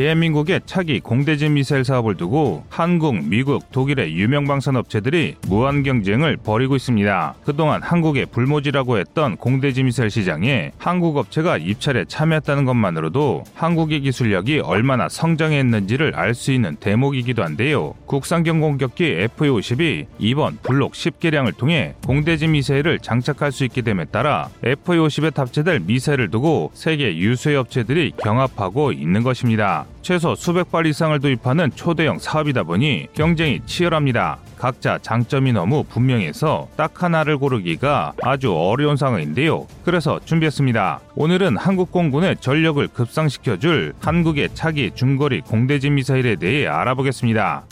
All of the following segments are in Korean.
대한민국의 차기 공대지 미사일 사업을 두고 한국, 미국, 독일의 유명 방산 업체들이 무한 경쟁을 벌이고 있습니다. 그동안 한국의 불모지라고 했던 공대지 미사일 시장에 한국 업체가 입찰에 참여했다는 것만으로도 한국의 기술력이 얼마나 성장했는지를 알 수 있는 대목이기도 한데요. 국산경 공격기 FA-50이 이번 블록 10개량을 통해 공대지 미사일을 장착할 수 있게 됨에 따라 FA-50에 탑재될 미사일을 두고 세계 유수의 업체들이 경합하고 있는 것입니다. 최소 수백 발 이상을 도입하는 초대형 사업이다 보니 경쟁이 치열합니다. 각자 장점이 너무 분명해서 딱 하나를 고르기가 아주 어려운 상황인데요. 그래서 준비했습니다. 오늘은 한국 공군의 전력을 급상시켜줄 한국의 차기 중거리 공대지 미사일에 대해 알아보겠습니다.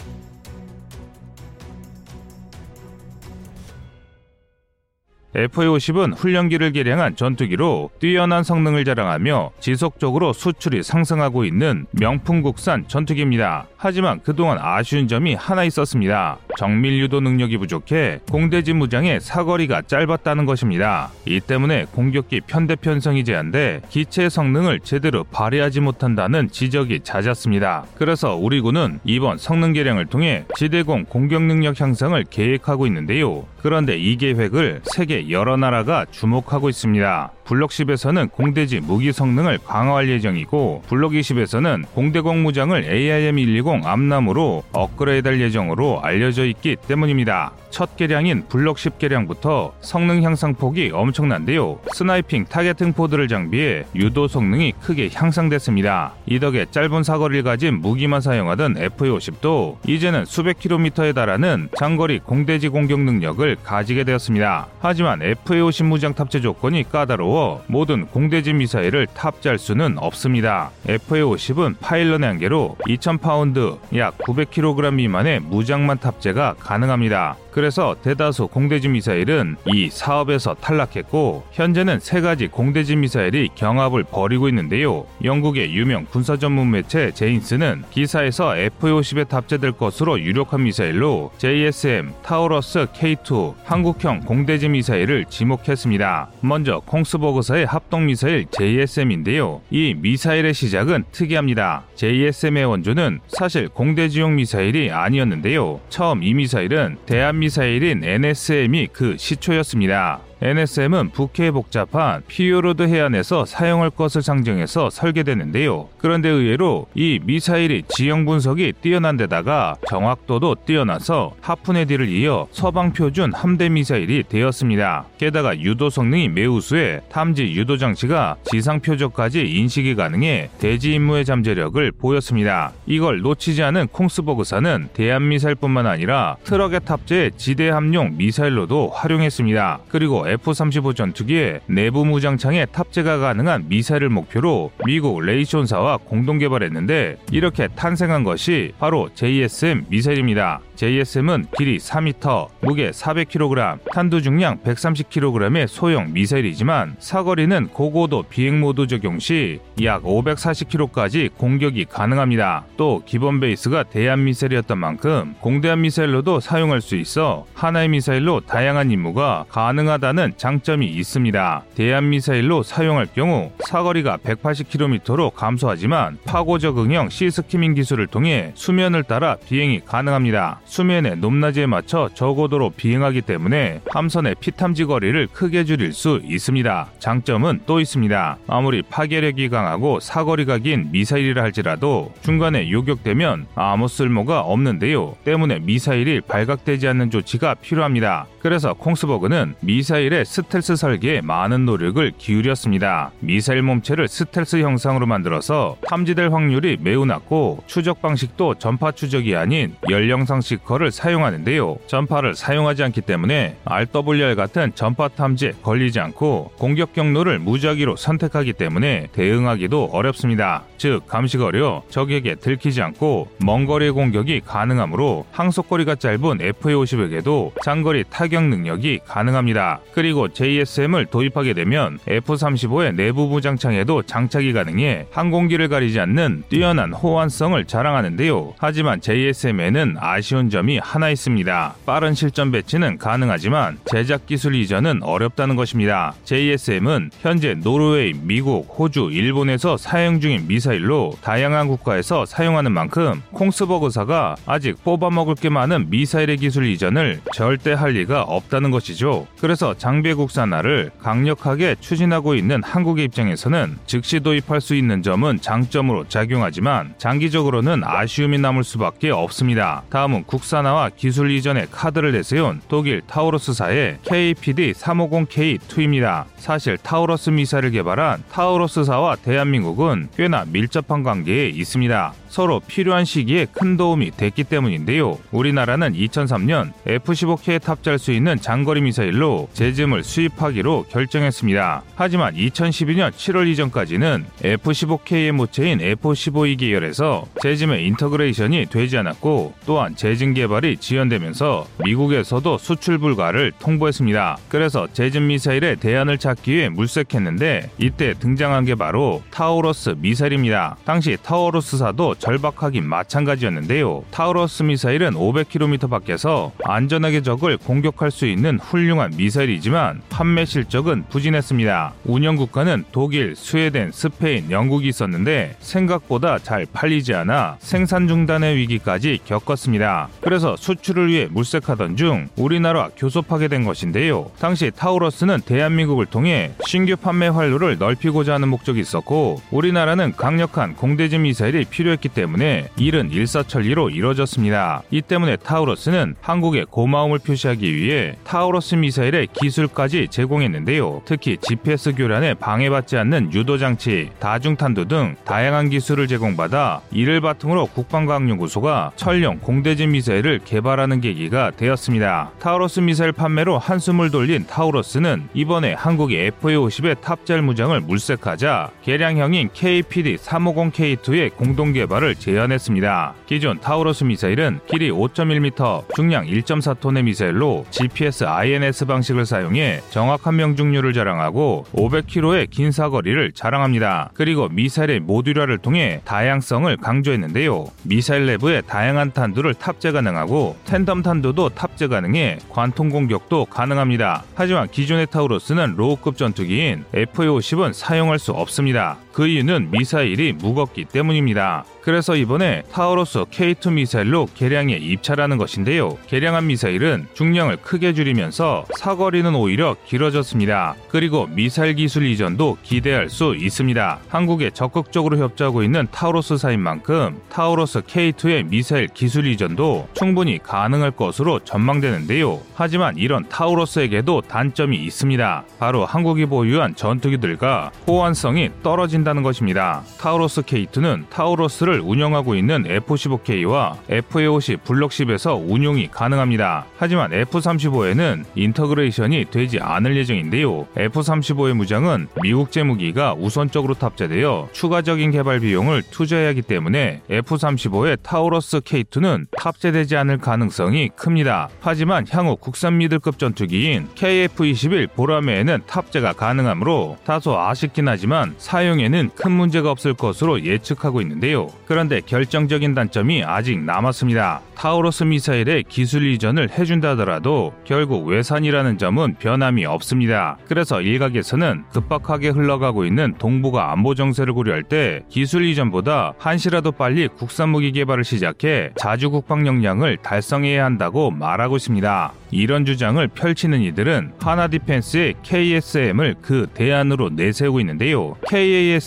FA-50은 훈련기를 개량한 전투기로 뛰어난 성능을 자랑하며 지속적으로 수출이 상승하고 있는 명품 국산 전투기입니다. 하지만 그동안 아쉬운 점이 하나 있었습니다. 정밀 유도 능력이 부족해 공대지 무장의 사거리가 짧았다는 것입니다. 이 때문에 공격기 편대편성이 제한돼 기체 성능을 제대로 발휘하지 못한다는 지적이 잦았습니다. 그래서 우리 군은 이번 성능 개량을 통해 지대공 공격 능력 향상을 계획하고 있는데요. 그런데 이 계획을 세계 여러 나라가 주목하고 있습니다. 블록 10에서는 공대지 무기 성능을 강화할 예정이고 블록 20에서는 공대공 무장을 AIM-120 암람으로 업그레이드할 예정으로 알려져 있기 때문입니다. 첫 개량인 블록 10 개량부터 성능 향상 폭이 엄청난데요. sniping targeting pod를 장비해 유도 성능이 크게 향상됐습니다. 이 덕에 짧은 사거리를 가진 무기만 사용하던 FA-50도 이제는 수백 킬로미터에 달하는 장거리 공대지 공격 능력을 가지게 되었습니다. 하지만 FA-50 무장 탑재 조건이 까다로워 모든 공대지 미사일을 탑재할 수는 없습니다. FA-50은 pylon의 한계로 2000파운드 약 900kg 미만의 무장만 탑재가 가능합니다. 그래서 대다수 공대지 미사일은 이 사업에서 탈락했고 현재는 세 가지 공대지 미사일이 경합을 벌이고 있는데요. 영국의 유명 군사 전문 매체 제인스는 기사에서 F-50에 탑재될 것으로 유력한 미사일로 JSM, 타우러스 K2 한국형 공대지 미사일을 지목했습니다. 먼저 콩스버그사의 합동 미사일 JSM인데요. 이 미사일의 시작은 특이합니다. JSM의 원조는 사실 공대지용 미사일이 아니었는데요. 처음 이 미사일은 대함 미사일인 NSM이 그 시초였습니다. NSM은 북해의 복잡한 피오르드 해안에서 사용할 것을 상정해서 설계되는데요. 그런데 의외로 이 미사일이 지형 분석이 뛰어난 데다가 정확도도 뛰어나서 하푼의 뒤를 이어 서방 표준 함대 미사일이 되었습니다. 게다가 유도 성능이 매우 우수해 탐지 유도 장치가 지상 표적까지 인식이 가능해 대지 임무의 잠재력을 보였습니다. 이걸 놓치지 않은 콩스버그사는 대함 미사일뿐만 아니라 트럭에 탑재 지대함용 미사일로도 활용했습니다. 그리고 F-35 전투기에 내부 무장창에 탑재가 가능한 미사일을 목표로 미국 레이시온사와 공동 개발했는데 이렇게 탄생한 것이 바로 JSM 미사일입니다. JSM은 길이 4m, 무게 400kg, 탄두 중량 130kg의 소형 미사일이지만 사거리는 고고도 비행 모드 적용 시 약 540km까지 공격이 가능합니다. 또 기본 베이스가 대함 미사일이었던 만큼 공대함 미사일로도 사용할 수 있어 하나의 미사일로 다양한 임무가 가능하다는 장점이 있습니다. 대함 미사일로 사용할 경우 사거리가 180km로 감소하지만 파고 적응형 sea skimming 기술을 통해 수면을 따라 비행이 가능합니다. 수면의 높낮이에 맞춰 저고도로 비행하기 때문에 함선의 피탐지 거리를 크게 줄일 수 있습니다. 장점은 또 있습니다. 아무리 파괴력이 강하고 사거리가 긴 미사일이라 할지라도 중간에 요격되면 아무 쓸모가 없는데요. 때문에 미사일이 발각되지 않는 조치가 필요합니다. 그래서 콩스버그는 미사일의 스텔스 설계에 많은 노력을 기울였습니다. 미사일 몸체를 스텔스 형상으로 만들어서 탐지될 확률이 매우 낮고 추적 방식도 전파 추적이 아닌 열영상 seeker를 사용하는데요. 전파를 사용하지 않기 때문에 RWR 같은 전파 탐지에 걸리지 않고 공격 경로를 무작위로 선택하기 때문에 대응하기도 어렵습니다. 즉 감시가 어려 적에게 들키지 않고 먼 거리 공격이 가능하므로 항속거리가 짧은 FA-50에게도 장거리 타격 능력이 가능합니다. 그리고 JSM을 도입하게 되면 F-35의 내부 부장창에도 장착이 가능해 항공기를 가리지 않는 뛰어난 호환성을 자랑하는데요. 하지만 JSM에는 아쉬운 점이 하나 있습니다. 빠른 실전 배치는 가능하지만 제작 기술 이전은 어렵다는 것입니다. JSM은 현재 노르웨이, 미국, 호주, 일본에서 사용 중인 미사일로 다양한 국가에서 사용하는 만큼 콩스버그사가 아직 뽑아먹을 게 많은 미사일의 기술 이전을 절대 할 리가 없다는 것이죠. 그래서 장비 국산화를 강력하게 추진하고 있는 한국의 입장에서는 즉시 도입할 수 있는 점은 장점으로 작용하지만 장기적으로는 아쉬움이 남을 수밖에 없습니다. 다음은 국산화와 기술 이전의 카드를 내세운 독일 타우러스사의 KEPD-350K2입니다. 사실 타우러스 미사일을 개발한 타우러스사와 대한민국은 꽤나 밀접한 관계에 있습니다. 서로 필요한 시기에 큰 도움이 됐기 때문인데요. 우리나라는 2003년 F-15K에 탑재할 수 있는 장거리 미사일로 JASSM을 수입하기로 결정했습니다. 하지만 2012년 7월 이전까지는 F-15K의 모체인 F-15E 계열에서 JASSM의 integration이 되지 않았고 또한 JASSM 개발이 지연되면서 미국에서도 수출 불가를 통보했습니다. 그래서 JASSM 미사일의 대안을 찾기 위해 물색했는데 이때 등장한 게 바로 타우러스 미사일입니다. 당시 타우러스사도 절박하긴 마찬가지였는데요. 타우러스 미사일은 500km 밖에서 안전하게 적을 공격할 수 있는 훌륭한 미사일이지만 판매 실적은 부진했습니다. 운영 국가는 독일, 스웨덴, 스페인, 영국이 있었는데 생각보다 잘 팔리지 않아 생산 중단의 위기까지 겪었습니다. 그래서 수출을 위해 물색하던 중 우리나라와 교섭하게 된 것인데요. 당시 타우러스는 대한민국을 통해 신규 판매 활로를 넓히고자 하는 목적이 있었고 우리나라는 강력한 공대지 미사일이 필요했기 때문에 일은 일사천리로 이뤄졌습니다. 이 때문에 타우러스는 한국에 고마움을 표시하기 위해 타우러스 미사일의 기술까지 제공했는데요. 특히 GPS 교란에 방해받지 않는 유도 장치, 다중탄두 등 다양한 기술을 제공받아 이를 바탕으로 국방과학연구소가 천룡 공대지 미사일을 개발하는 계기가 되었습니다. 타우러스 미사일 판매로 한숨을 돌린 타우러스는 이번에 한국의 FA-50에 탑재할 무장을 물색하자 개량형인 KEPD-350K2의 공동 개발을 제안했습니다. 기존 타우러스 미사일은 길이 5.1m, 중량 1.4톤의 미사일로 GPS INS 방식을 사용해 정확한 명중률을 자랑하고 500km의 긴 사거리를 자랑합니다. 그리고 미사일의 모듈화를 통해 다양성을 강조했는데요. 미사일 내부에 다양한 탄두를 탑재 가능하고 tandem 탄두도 탑재 가능해 관통 공격도 가능합니다. 하지만 기존의 타우러스는 low급 전투기인 FA-50은 사용할 수 없습니다. 그 이유는 미사일이 무겁기 때문입니다. 그래서 이번에 타우러스 K2 미사일로 개량해 입찰하는 것인데요. 개량한 미사일은 중량을 크게 줄이면서 사거리는 오히려 길어졌습니다. 그리고 미사일 기술 이전도 기대할 수 있습니다. 한국에 적극적으로 협조하고 있는 타우러스사인 만큼 타우러스 K2의 미사일 기술 이전도 충분히 가능할 것으로 전망되는데요. 하지만 이런 타우러스에게도 단점이 있습니다. 바로 한국이 보유한 전투기들과 호환성이 떨어진다는 것입니다. 타우러스 K2는 타우러스를 운영하고 있는 F-15K와 FA-50 블록 10에서 운용이 가능합니다. 하지만 F-35에는 integration이 되지 않을 예정인데요. F-35의 무장은 미국제 무기가 우선적으로 탑재되어 추가적인 개발 비용을 투자해야 하기 때문에 F-35에 타우러스 K2는 탑재되지 않을 가능성이 큽니다. 하지만 향후 국산 middle급 전투기인 KF-21 보라매에는 탑재가 가능하므로 다소 아쉽긴 하지만 사용에는 큰 문제가 없을 것으로 예측하고 있는데요. 그런데 결정적인 단점이 아직 남았습니다. 타우러스 미사일의 기술 이전을 해준다 하더라도 결국 외산이라는 점은 변함이 없습니다. 그래서 일각에서는 급박하게 흘러가고 있는 동북아 안보 정세를 고려할 때 기술 이전보다 한시라도 빨리 국산 무기 개발을 시작해 자주 국방 역량을 달성해야 한다고 말하고 있습니다. 이런 주장을 펼치는 이들은 한화 디펜스의 KSM을 그 대안으로 내세우고 있는데요.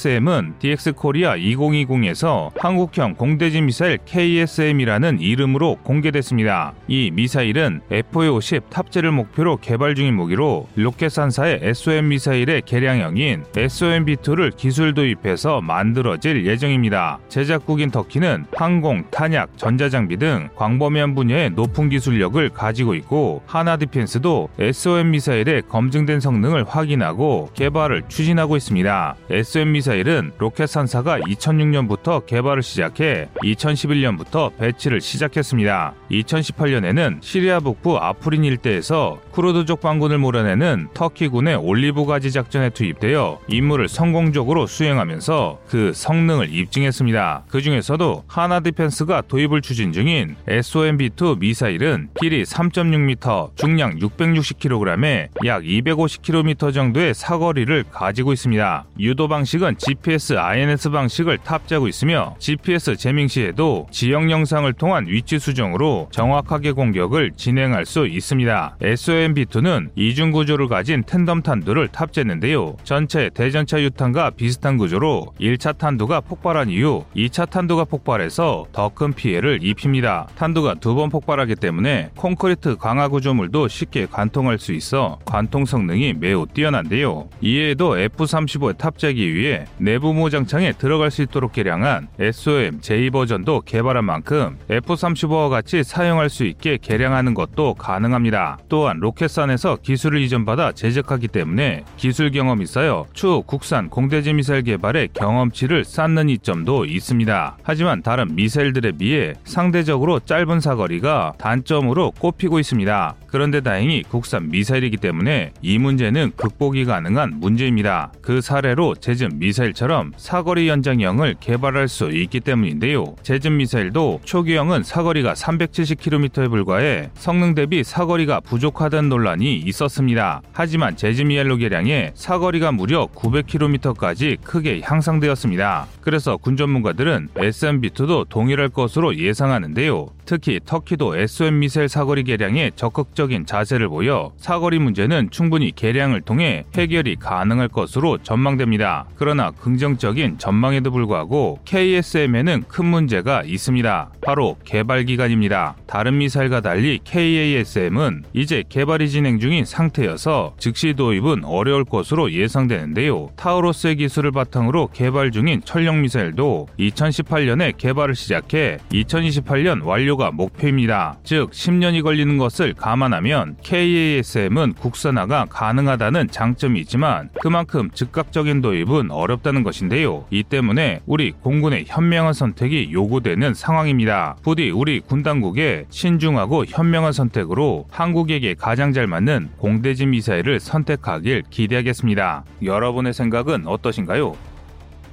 KASM은 DX 코리아 2020에서 한국형 공대지 미사일 KSM이라는 이름으로 공개됐습니다. 이 미사일은 FA-50 탑재를 목표로 개발 중인 무기로 로켓산사의 SOM 미사일의 개량형인 SOM-B2를 기술 도입해서 만들어질 예정입니다. 제작국인 터키는 항공, 탄약, 전자장비 등 광범위한 분야의 높은 기술력을 가지고 있고 한화 디펜스도 SOM 미사일의 검증된 성능을 확인하고 개발을 추진하고 있습니다. SOM 미사일은 로켓산사가 2006년부터 개발을 시작해 2011년부터 배치를 시작했습니다. 2018년에는 시리아 북부 아프린 일대에서 쿠르드족 반군을 몰아내는 터키군의 올리브 가지 작전에 투입되어 임무를 성공적으로 수행하면서 그 성능을 입증했습니다. 그 중에서도 한화 디펜스가 도입을 추진 중인 SOMB2 미사일은 길이 3.6m, 중량 660kg에 약 250km 정도의 사거리를 가지고 있습니다. 유도 방식은 GPS INS 방식을 탑재하고 있으며 GPS 재밍 시에도 지역 영상을 통한 위치 수정으로 정확하게 공격을 진행할 수 있습니다. SOMB2는 이중 구조를 가진 텐덤 탄두를 탑재했는데요. 전체 대전차 유탄과 비슷한 구조로 1차 탄두가 폭발한 이후 2차 탄두가 폭발해서 더 큰 피해를 입힙니다. 탄두가 두 번 폭발하기 때문에 콘크리트 강화 구조물도 쉽게 관통할 수 있어 관통 성능이 매우 뛰어난데요. 이외에도 F-35에 탑재하기 위해 내부 모 장창에 들어갈 수 있도록 개량한 SOM J 버전도 개발한 만큼 F-35와 같이 사용할 수 있게 개량하는 것도 가능합니다. 또한 로켓산에서 기술을 이전받아 제작하기 때문에 기술 경험이 쌓여 추후 국산 공대지 미사일 개발에 경험치를 쌓는 이점도 있습니다. 하지만 다른 미사일들에 비해 상대적으로 짧은 사거리가 단점으로 꼽히고 있습니다. 그런데 다행히 국산 미사일이기 때문에 이 문제는 극복이 가능한 문제입니다. 그 사례로 제즘 미사일처럼 사거리 연장형을 개발할 수 있기 때문인데요. 제즘 미사일도 초기형은 사거리가 370km에 불과해 성능 대비 사거리가 부족하다는 논란이 있었습니다. 하지만 제즘 이엘로 개량에 사거리가 무려 900km까지 크게 향상되었습니다. 그래서 군 전문가들은 SMB2도 동일할 것으로 예상하는데요. 특히 터키도 SOM 미사일 사거리 개량에 적극적인 자세를 보여 사거리 문제는 충분히 개량을 통해 해결이 가능할 것으로 전망됩니다. 그러나 긍정적인 전망에도 불구하고 KSM에는 큰 문제가 있습니다. 바로 개발 기간입니다. 다른 미사일과 달리 KASM은 이제 개발이 진행 중인 상태여서 즉시 도입은 어려울 것으로 예상되는데요. 타우로스의 기술을 바탕으로 개발 중인 천령 미사일도 2018년에 개발을 시작해 2028년 완료가 목표입니다. 즉 10년이 걸리는 것을 감안하면 KASM은 국산화가 가능하다는 장점이 있지만 그만큼 즉각적인 도입은 어렵다는 것인데요. 이 때문에 우리 공군의 현명한 선택이 요구되는 상황입니다. 부디 우리 군 당국의 신중하고 현명한 선택으로 한국에게 가장 잘 맞는 공대지 미사일을 선택하길 기대하겠습니다. 여러분의 생각은 어떠신가요?